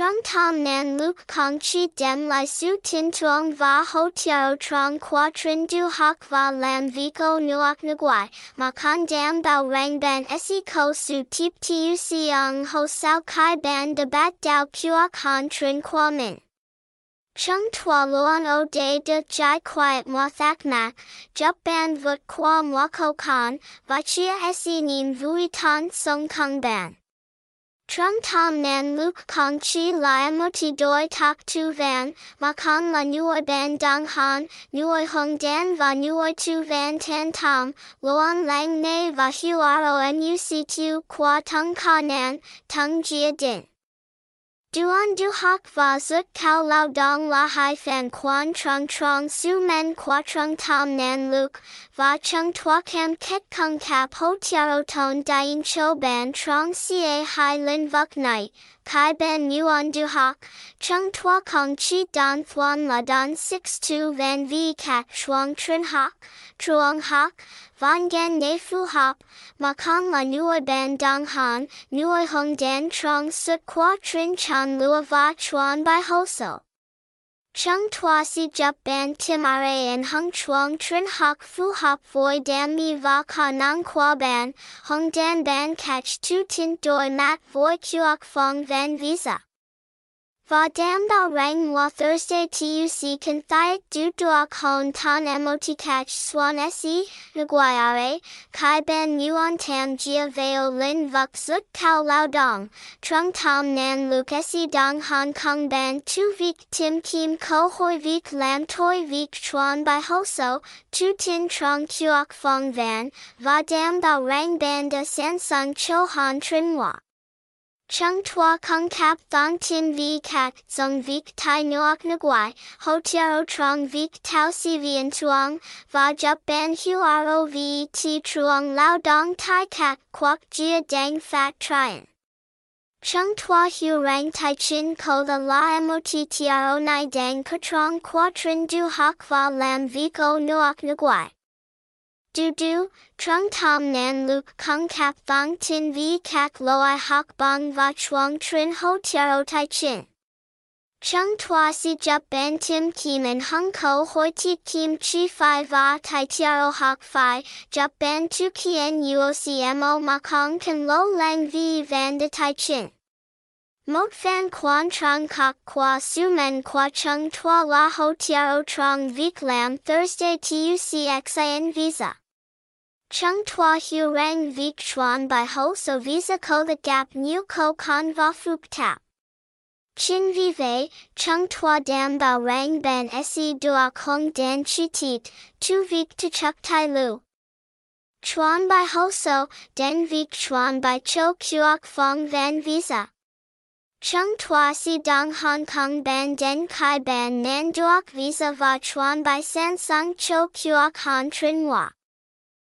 Trung Tam Nhan Luc Kong Chi Dem Lai Su Tin Tuong Va Ho Tiao Trong Qua Trin Du Hoc Va Lam Vico Nuoc Nguai, Ma Con Dam Bao Rang Ban Se Ko Su Tip Tu Siang Ho Sao Kai Ban De Bat Dao Puoc Han Trin Qua Min. Chung Tua Luan O De De Jai Quiet Mo Thak Mak, Jup Ban Vut Qua Mo Ko Kan, Va Chia Se Nim Vui Tan Sung Kung Ban. Trung Tam Nhan Luc Kong Chi Liamoti Doi Tak Tu Van, Ma Makan La Nuoi Ban Dong Han, Nuoi Hung Dan Va Nuoi Tu Van Tan Tom, Luan Lang Ne Va Huaro Nuc Tu Qua Tung Ka Nan, Tung Jia Din. Duan du hoc va zut cao lao dong la hai fan quan trung trong su men qua trung tom nan luk, va chung tua cam ket kung cap ho tiaro ton dien cho ban trong ca hai lin vuk night, kai ben yuan du hoc, chung tua kong chi dan thuan la dan six tu van vi cat shuang trin hoc, truong hoc, van gan ne fu hop, ma kong la nuoi ban dong han, nuoi hung dan trong sut qua trin chan lua va chuan by hoso. Chung tua si jup ban tim are en hung chuang trin hok fu hop voi dam mi va ka nang qua ban, hung dan ban catch tu tin doi mat voi kuok fong van visa. Va dam bao rang moi Thursday tuc can thiet du duok hon ton mot catch swan se, nguiare, kai ben yuan tam jia veo lin vuk zut kao lao dong, trung tam nhan luc se dong hong kong ban tu vik tim kim ko hoi vik lam toi vik chuan by hoso, tu tin trong kuok fong van, va dam bao rang ban de san sung cho han trin wa. Chung tua kung kap thong tin vi kat zong vik tai nuok nguai, ho tiao trong vik tau si vien tuong, va jup ban hu rov ti truong lao dong tai kat quoc jia dang fat trian. Chung tua hu rang tai chin ko the la mot tiao nai dang kutrong quatrin du hok va lam viko nuok nguai. Du du, trung tam nhan luc kung kap thong tin vi kak loi hok bong va chuang trin ho tiaro tai chin. Chung tua si jup ben tim kim and hung ko hoi ti kim chi fi va tai tiaro hok fi, jup ben tu kien uocmo ma kong lo lang vi van de tai chin. Mot fan quan trong kok qua su men qua chung tua la ho tiaro trong vik lam Thursday tucxin visa. Chung tua hu rang vik chuan by ho so visa ko the gap new ko con va fuk tap. Chin vive, chung tua dam bao rang ben se dua kong dan chi tit, tu vik to chuk tai lu. Chuan by ho so, den vik chuan by cho kuok fong van visa. Chung tua si dong Hong Kong ban den kai ban nan duok visa va chuan by Samsung cho kuok han trin wa.